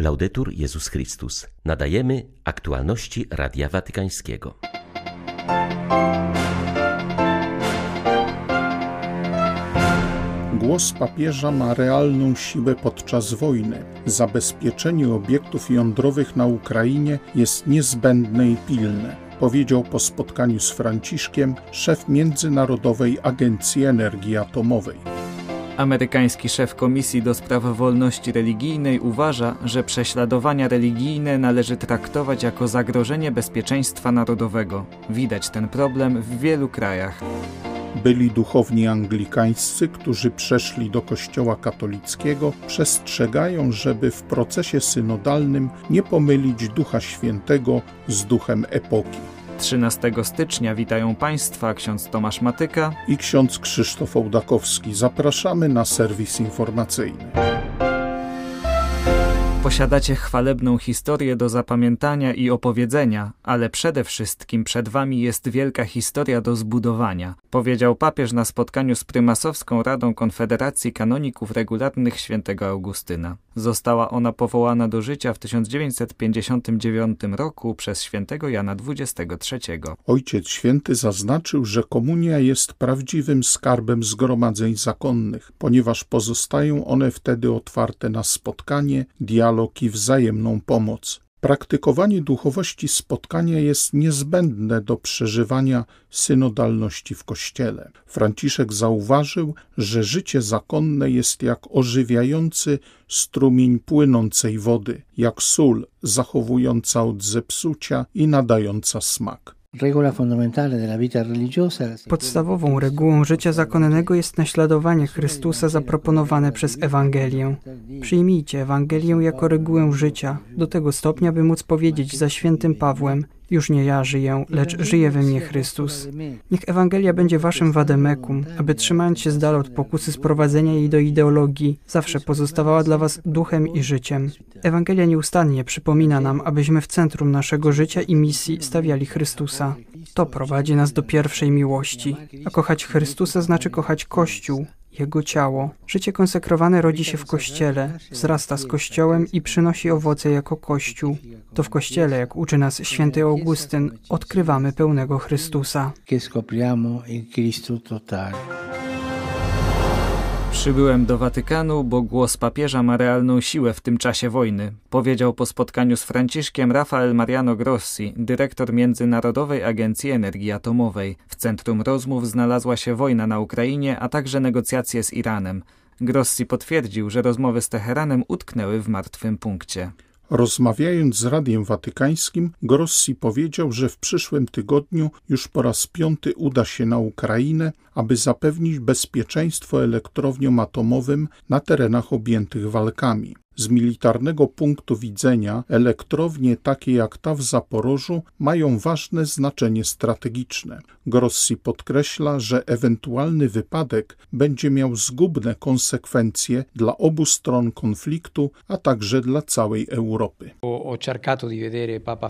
Laudetur Jezus Chrystus. Nadajemy aktualności Radia Watykańskiego. Głos papieża ma realną siłę podczas wojny. Zabezpieczenie obiektów jądrowych na Ukrainie jest niezbędne i pilne, powiedział po spotkaniu z Franciszkiem szef Międzynarodowej Agencji Energii Atomowej. Amerykański szef Komisji do Spraw Wolności Religijnej uważa, że prześladowania religijne należy traktować jako zagrożenie bezpieczeństwa narodowego. Widać ten problem w wielu krajach. Byli duchowni anglikańscy, którzy przeszli do Kościoła katolickiego, przestrzegają, żeby w procesie synodalnym nie pomylić Ducha Świętego z duchem epoki. 13 stycznia witają Państwa ksiądz Tomasz Matyka i ksiądz Krzysztof Ołdakowski. Zapraszamy na serwis informacyjny. Posiadacie chwalebną historię do zapamiętania i opowiedzenia, ale przede wszystkim przed wami jest wielka historia do zbudowania, powiedział papież na spotkaniu z prymasowską Radą Konfederacji Kanoników Regularnych świętego Augustyna. Została ona powołana do życia w 1959 roku przez świętego Jana XXIII. Ojciec Święty zaznaczył, że komunia jest prawdziwym skarbem zgromadzeń zakonnych, ponieważ pozostają one wtedy otwarte na spotkanie, dialog i wzajemną pomoc. Praktykowanie duchowości spotkania jest niezbędne do przeżywania synodalności w Kościele. Franciszek zauważył, że życie zakonne jest jak ożywiający strumień płynącej wody, jak sól zachowująca od zepsucia i nadająca smak. Podstawową regułą życia zakonnego jest naśladowanie Chrystusa zaproponowane przez Ewangelię. Przyjmijcie Ewangelię jako regułę życia, do tego stopnia, by móc powiedzieć za świętym Pawłem: Już nie ja żyję, lecz żyje we mnie Chrystus. Niech Ewangelia będzie waszym wademekum, aby trzymając się z dala od pokusy sprowadzenia jej do ideologii, zawsze pozostawała dla was duchem i życiem. Ewangelia nieustannie przypomina nam, abyśmy w centrum naszego życia i misji stawiali Chrystusa. To prowadzi nas do pierwszej miłości. A kochać Chrystusa znaczy kochać Kościół, jego ciało. Życie konsekrowane rodzi się w Kościele, wzrasta z Kościołem i przynosi owoce jako Kościół. To w Kościele, jak uczy nas święty Augustyn, odkrywamy pełnego Chrystusa. Przybyłem do Watykanu, bo głos papieża ma realną siłę w tym czasie wojny, powiedział po spotkaniu z Franciszkiem Rafael Mariano Grossi, dyrektor Międzynarodowej Agencji Energii Atomowej. W centrum rozmów znalazła się wojna na Ukrainie, a także negocjacje z Iranem. Grossi potwierdził, że rozmowy z Teheranem utknęły w martwym punkcie. Rozmawiając z Radiem Watykańskim, Grossi powiedział, że w przyszłym tygodniu już po raz piąty uda się na Ukrainę, aby zapewnić bezpieczeństwo elektrowniom atomowym na terenach objętych walkami. Z militarnego punktu widzenia elektrownie takie jak ta w Zaporożu mają ważne znaczenie strategiczne. Grossi podkreśla, że ewentualny wypadek będzie miał zgubne konsekwencje dla obu stron konfliktu, a także dla całej Europy.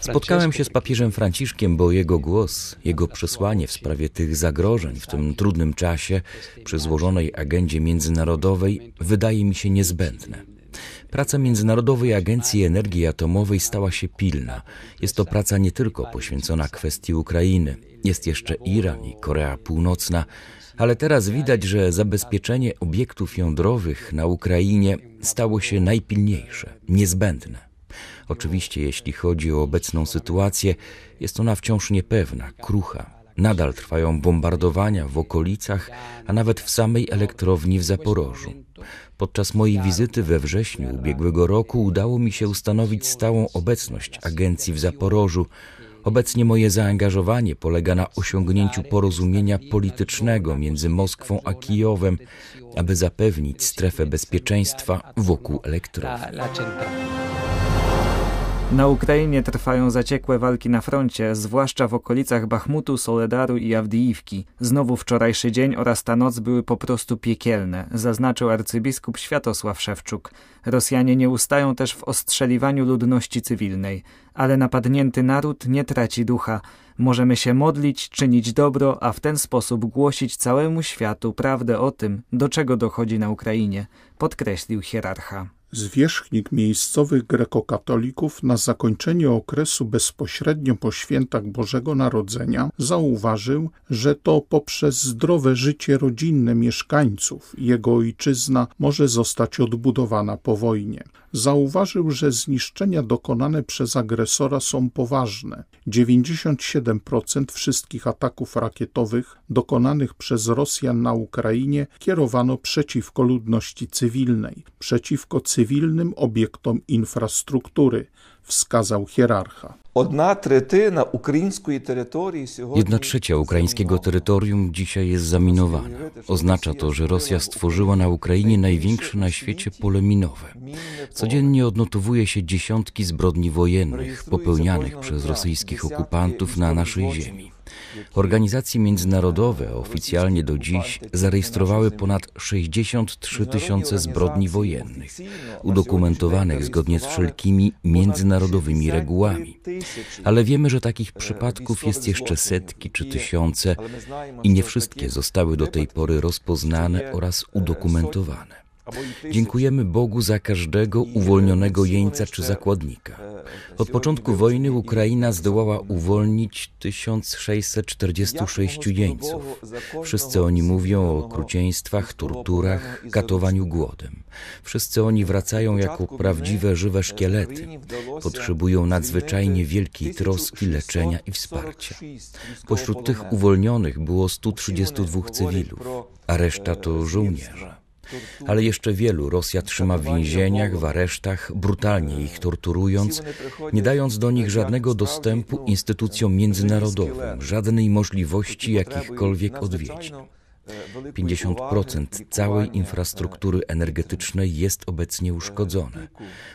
Spotkałem się z papieżem Franciszkiem, bo jego głos, jego przesłanie w sprawie tych zagrożeń w tym trudnym czasie przy złożonej agendzie międzynarodowej wydaje mi się niezbędne. Praca Międzynarodowej Agencji Energii Atomowej stała się pilna. Jest to praca nie tylko poświęcona kwestii Ukrainy, jest jeszcze Iran i Korea Północna, ale teraz widać, że zabezpieczenie obiektów jądrowych na Ukrainie stało się najpilniejsze, niezbędne. Oczywiście, jeśli chodzi o obecną sytuację, jest ona wciąż niepewna, krucha. Nadal trwają bombardowania w okolicach, a nawet w samej elektrowni w Zaporożu. Podczas mojej wizyty we wrześniu ubiegłego roku udało mi się ustanowić stałą obecność agencji w Zaporożu. Obecnie moje zaangażowanie polega na osiągnięciu porozumienia politycznego między Moskwą a Kijowem, aby zapewnić strefę bezpieczeństwa wokół elektrowni. Na Ukrainie trwają zaciekłe walki na froncie, zwłaszcza w okolicach Bachmutu, Soledaru i Awdijiwki. Znowu wczorajszy dzień oraz ta noc były po prostu piekielne, zaznaczył arcybiskup Światosław Szewczuk. Rosjanie nie ustają też w ostrzeliwaniu ludności cywilnej, ale napadnięty naród nie traci ducha. Możemy się modlić, czynić dobro, a w ten sposób głosić całemu światu prawdę o tym, do czego dochodzi na Ukrainie, podkreślił hierarcha. Zwierzchnik miejscowych grekokatolików na zakończenie okresu bezpośrednio po świętach Bożego Narodzenia zauważył, że to poprzez zdrowe życie rodzinne mieszkańców jego ojczyzna może zostać odbudowana po wojnie. Zauważył, że zniszczenia dokonane przez agresora są poważne. 97% wszystkich ataków rakietowych dokonanych przez Rosjan na Ukrainie kierowano przeciwko ludności cywilnej, przeciwko cywilnym obiektom infrastruktury, wskazał hierarcha. Jedna trzecia ukraińskiego terytorium dzisiaj jest zaminowana. Oznacza to, że Rosja stworzyła na Ukrainie największe na świecie pole minowe. Codziennie odnotowuje się dziesiątki zbrodni wojennych popełnianych przez rosyjskich okupantów na naszej ziemi. Organizacje międzynarodowe oficjalnie do dziś zarejestrowały ponad 63 tysiące zbrodni wojennych, udokumentowanych zgodnie z wszelkimi międzynarodowymi regułami. Ale wiemy, że takich przypadków jest jeszcze setki czy tysiące i nie wszystkie zostały do tej pory rozpoznane oraz udokumentowane. Dziękujemy Bogu za każdego uwolnionego jeńca czy zakładnika. Od początku wojny Ukraina zdołała uwolnić 1646 jeńców. Wszyscy oni mówią o okrucieństwach, torturach, katowaniu głodem. Wszyscy oni wracają jako prawdziwe, żywe szkielety. Potrzebują nadzwyczajnie wielkiej troski, leczenia i wsparcia. Pośród tych uwolnionych było 132 cywilów, a reszta to żołnierze ale jeszcze wielu Rosja trzyma w więzieniach, w aresztach, brutalnie ich torturując, nie dając do nich żadnego dostępu instytucjom międzynarodowym, żadnej możliwości jakichkolwiek odwiedzin. 50% całej infrastruktury energetycznej jest obecnie uszkodzone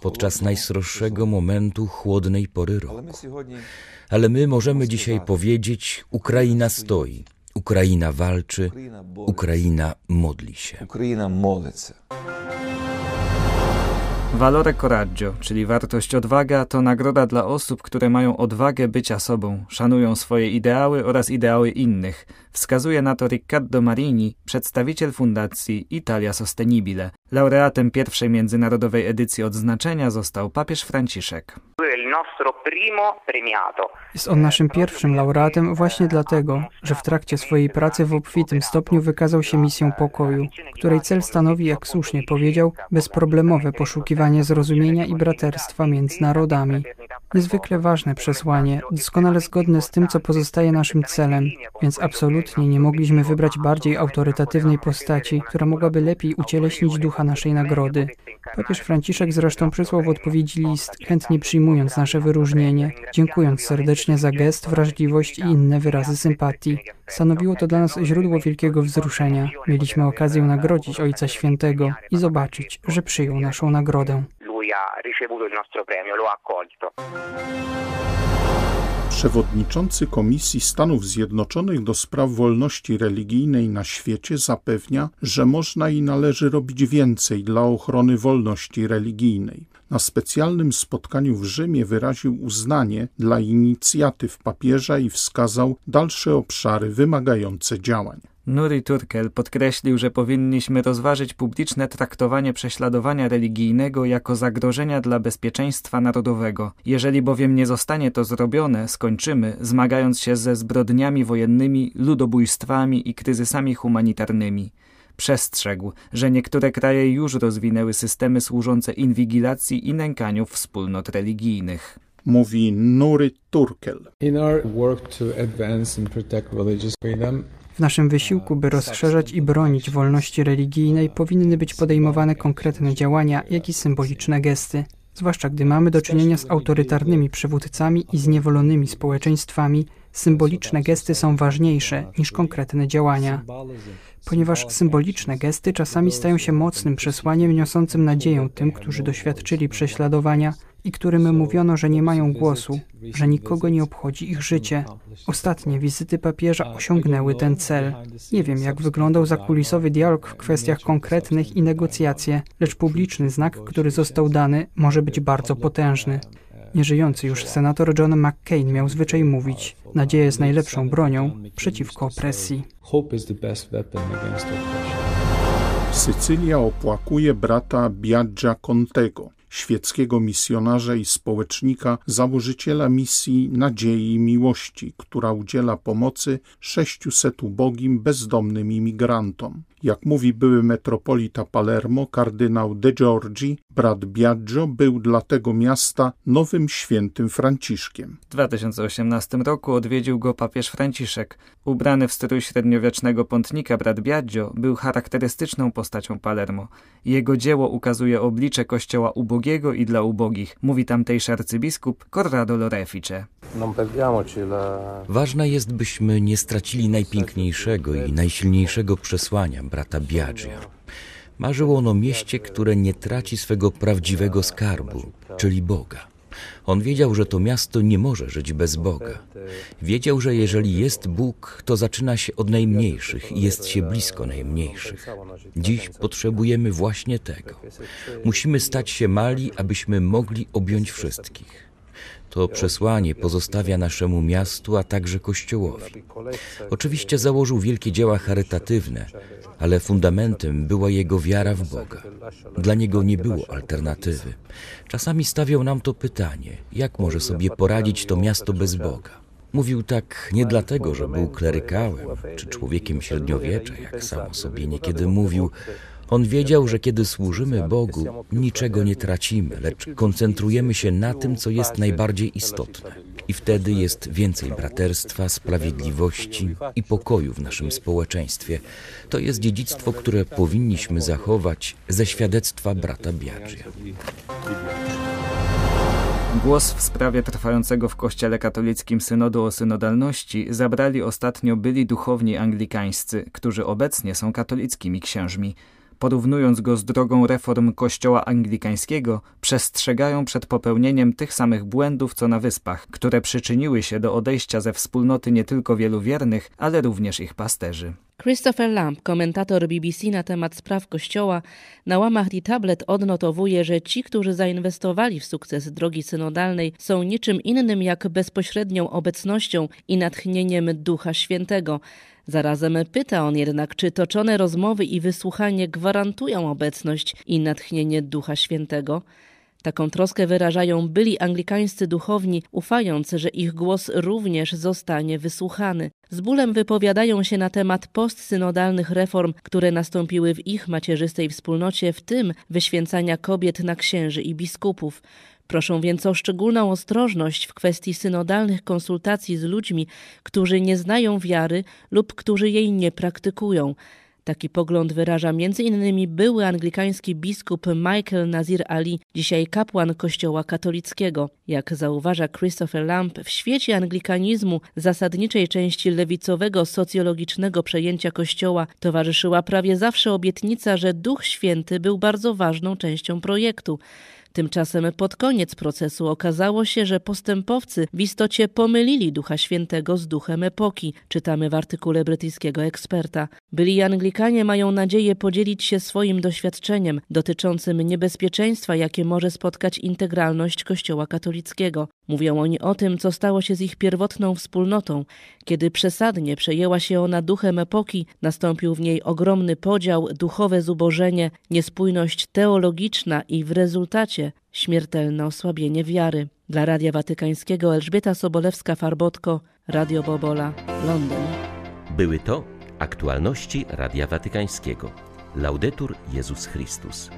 podczas najsroższego momentu chłodnej pory roku. Ale my możemy dzisiaj powiedzieć: Ukraina stoi, Ukraina walczy, Ukraina modli się. Ukraina modlice. Valore coraggio, czyli wartość odwaga, to nagroda dla osób, które mają odwagę bycia sobą, szanują swoje ideały oraz ideały innych. Wskazuje na to Riccardo Marini, przedstawiciel fundacji Italia Sostenibile. Laureatem pierwszej międzynarodowej edycji odznaczenia został papież Franciszek. Jest on naszym pierwszym laureatem właśnie dlatego, że w trakcie swojej pracy w obfitym stopniu wykazał się misją pokoju, której cel stanowi, jak słusznie powiedział, bezproblemowe poszukiwanie zrozumienia i braterstwa między narodami. Niezwykle ważne przesłanie, doskonale zgodne z tym, co pozostaje naszym celem, więc absolutnie nie mogliśmy wybrać bardziej autorytatywnej postaci, która mogłaby lepiej ucieleśnić ducha naszej nagrody. Papież Franciszek zresztą przysłał w odpowiedzi list, chętnie przyjmując nasze wyróżnienie, dziękując serdecznie za gest, wrażliwość i inne wyrazy sympatii. Stanowiło to dla nas źródło wielkiego wzruszenia. Mieliśmy okazję nagrodzić Ojca Świętego i zobaczyć, że przyjął naszą nagrodę. Przewodniczący Komisji Stanów Zjednoczonych do spraw wolności religijnej na świecie zapewnia, że można i należy robić więcej dla ochrony wolności religijnej. Na specjalnym spotkaniu w Rzymie wyraził uznanie dla inicjatyw papieża i wskazał dalsze obszary wymagające działań. Nuri Turkel podkreślił, że powinniśmy rozważyć publiczne traktowanie prześladowania religijnego jako zagrożenia dla bezpieczeństwa narodowego. Jeżeli bowiem nie zostanie to zrobione, skończymy, zmagając się ze zbrodniami wojennymi, ludobójstwami i kryzysami humanitarnymi. Przestrzegł, że niektóre kraje już rozwinęły systemy służące inwigilacji i nękaniu wspólnot religijnych mówi Nuri Turkel. In our work to advance and protect religious freedom, w naszym wysiłku, by rozszerzać i bronić wolności religijnej, powinny być podejmowane konkretne działania, jak i symboliczne gesty. Zwłaszcza gdy mamy do czynienia z autorytarnymi przywódcami i zniewolonymi społeczeństwami, symboliczne gesty są ważniejsze niż konkretne działania. Ponieważ symboliczne gesty czasami stają się mocnym przesłaniem niosącym nadzieję tym, którzy doświadczyli prześladowania, i którym mówiono, że nie mają głosu, że nikogo nie obchodzi ich życie. Ostatnie wizyty papieża osiągnęły ten cel. Nie wiem, jak wyglądał zakulisowy dialog w kwestiach konkretnych i negocjacje, lecz publiczny znak, który został dany, może być bardzo potężny. Nieżyjący już senator John McCain miał zwyczaj mówić: Nadzieja jest najlepszą bronią przeciwko opresji. Sycylia opłakuje brata Biaggia Contego, świeckiego misjonarza i społecznika, założyciela misji Nadziei i Miłości, która udziela pomocy 600 ubogim, bezdomnym imigrantom. Jak mówi były metropolita Palermo, kardynał De Giorgi, brat Biagio był dla tego miasta nowym świętym Franciszkiem. W 2018 roku odwiedził go papież Franciszek. Ubrany w strój średniowiecznego pątnika brat Biagio był charakterystyczną postacią Palermo. Jego dzieło ukazuje oblicze kościoła ubogiego i dla ubogich, mówi tamtejszy arcybiskup Corrado Lorefice. Ważne jest, byśmy nie stracili najpiękniejszego i najsilniejszego przesłania brata Biagia. Marzył on o mieście, które nie traci swego prawdziwego skarbu, czyli Boga. On wiedział, że to miasto nie może żyć bez Boga. Wiedział, że jeżeli jest Bóg, to zaczyna się od najmniejszych i jest się blisko najmniejszych. Dziś potrzebujemy właśnie tego. Musimy stać się mali, abyśmy mogli objąć wszystkich. To przesłanie pozostawia naszemu miastu, a także Kościołowi. Oczywiście założył wielkie dzieła charytatywne, ale fundamentem była jego wiara w Boga. Dla niego nie było alternatywy. Czasami stawiał nam to pytanie, jak może sobie poradzić to miasto bez Boga. Mówił tak nie dlatego, że był klerykałem czy człowiekiem średniowiecza, jak sam o sobie niekiedy mówił, on wiedział, że kiedy służymy Bogu, niczego nie tracimy, lecz koncentrujemy się na tym, co jest najbardziej istotne. I wtedy jest więcej braterstwa, sprawiedliwości i pokoju w naszym społeczeństwie. To jest dziedzictwo, które powinniśmy zachować ze świadectwa brata Biaggia. Głos w sprawie trwającego w Kościele katolickim synodu o synodalności zabrali ostatnio byli duchowni anglikańscy, którzy obecnie są katolickimi księżmi porównując go z drogą reform kościoła anglikańskiego, przestrzegają przed popełnieniem tych samych błędów co na wyspach, które przyczyniły się do odejścia ze wspólnoty nie tylko wielu wiernych, ale również ich pasterzy. Christopher Lamb, komentator BBC na temat spraw Kościoła, na łamach The Tablet odnotowuje, że ci, którzy zainwestowali w sukces drogi synodalnej, są niczym innym jak bezpośrednią obecnością i natchnieniem Ducha Świętego. Zarazem pyta on jednak, czy toczone rozmowy i wysłuchanie gwarantują obecność i natchnienie Ducha Świętego. Taką troskę wyrażają byli anglikańscy duchowni, ufając, że ich głos również zostanie wysłuchany. Z bólem wypowiadają się na temat postsynodalnych reform, które nastąpiły w ich macierzystej wspólnocie, w tym wyświęcania kobiet na księży i biskupów. Proszą więc o szczególną ostrożność w kwestii synodalnych konsultacji z ludźmi, którzy nie znają wiary lub którzy jej nie praktykują. Taki pogląd wyraża m.in. były anglikański biskup Michael Nazir Ali, dzisiaj kapłan Kościoła katolickiego. Jak zauważa Christopher Lamp, w świecie anglikanizmu, zasadniczej części lewicowego socjologicznego przejęcia Kościoła, towarzyszyła prawie zawsze obietnica, że Duch Święty był bardzo ważną częścią projektu. Tymczasem pod koniec procesu okazało się, że postępowcy w istocie pomylili Ducha Świętego z duchem epoki, czytamy w artykule brytyjskiego eksperta. Byli Anglikanie mają nadzieję podzielić się swoim doświadczeniem dotyczącym niebezpieczeństwa, jakie może spotkać integralność Kościoła katolickiego. Mówią oni o tym, co stało się z ich pierwotną wspólnotą. Kiedy przesadnie przejęła się ona duchem epoki, nastąpił w niej ogromny podział, duchowe zubożenie, niespójność teologiczna i w rezultacie śmiertelne osłabienie wiary. Dla Radia Watykańskiego Elżbieta Sobolewska-Farbotko, Radio Bobola, Londyn. Były to aktualności Radia Watykańskiego. Laudetur Jezus Chrystus.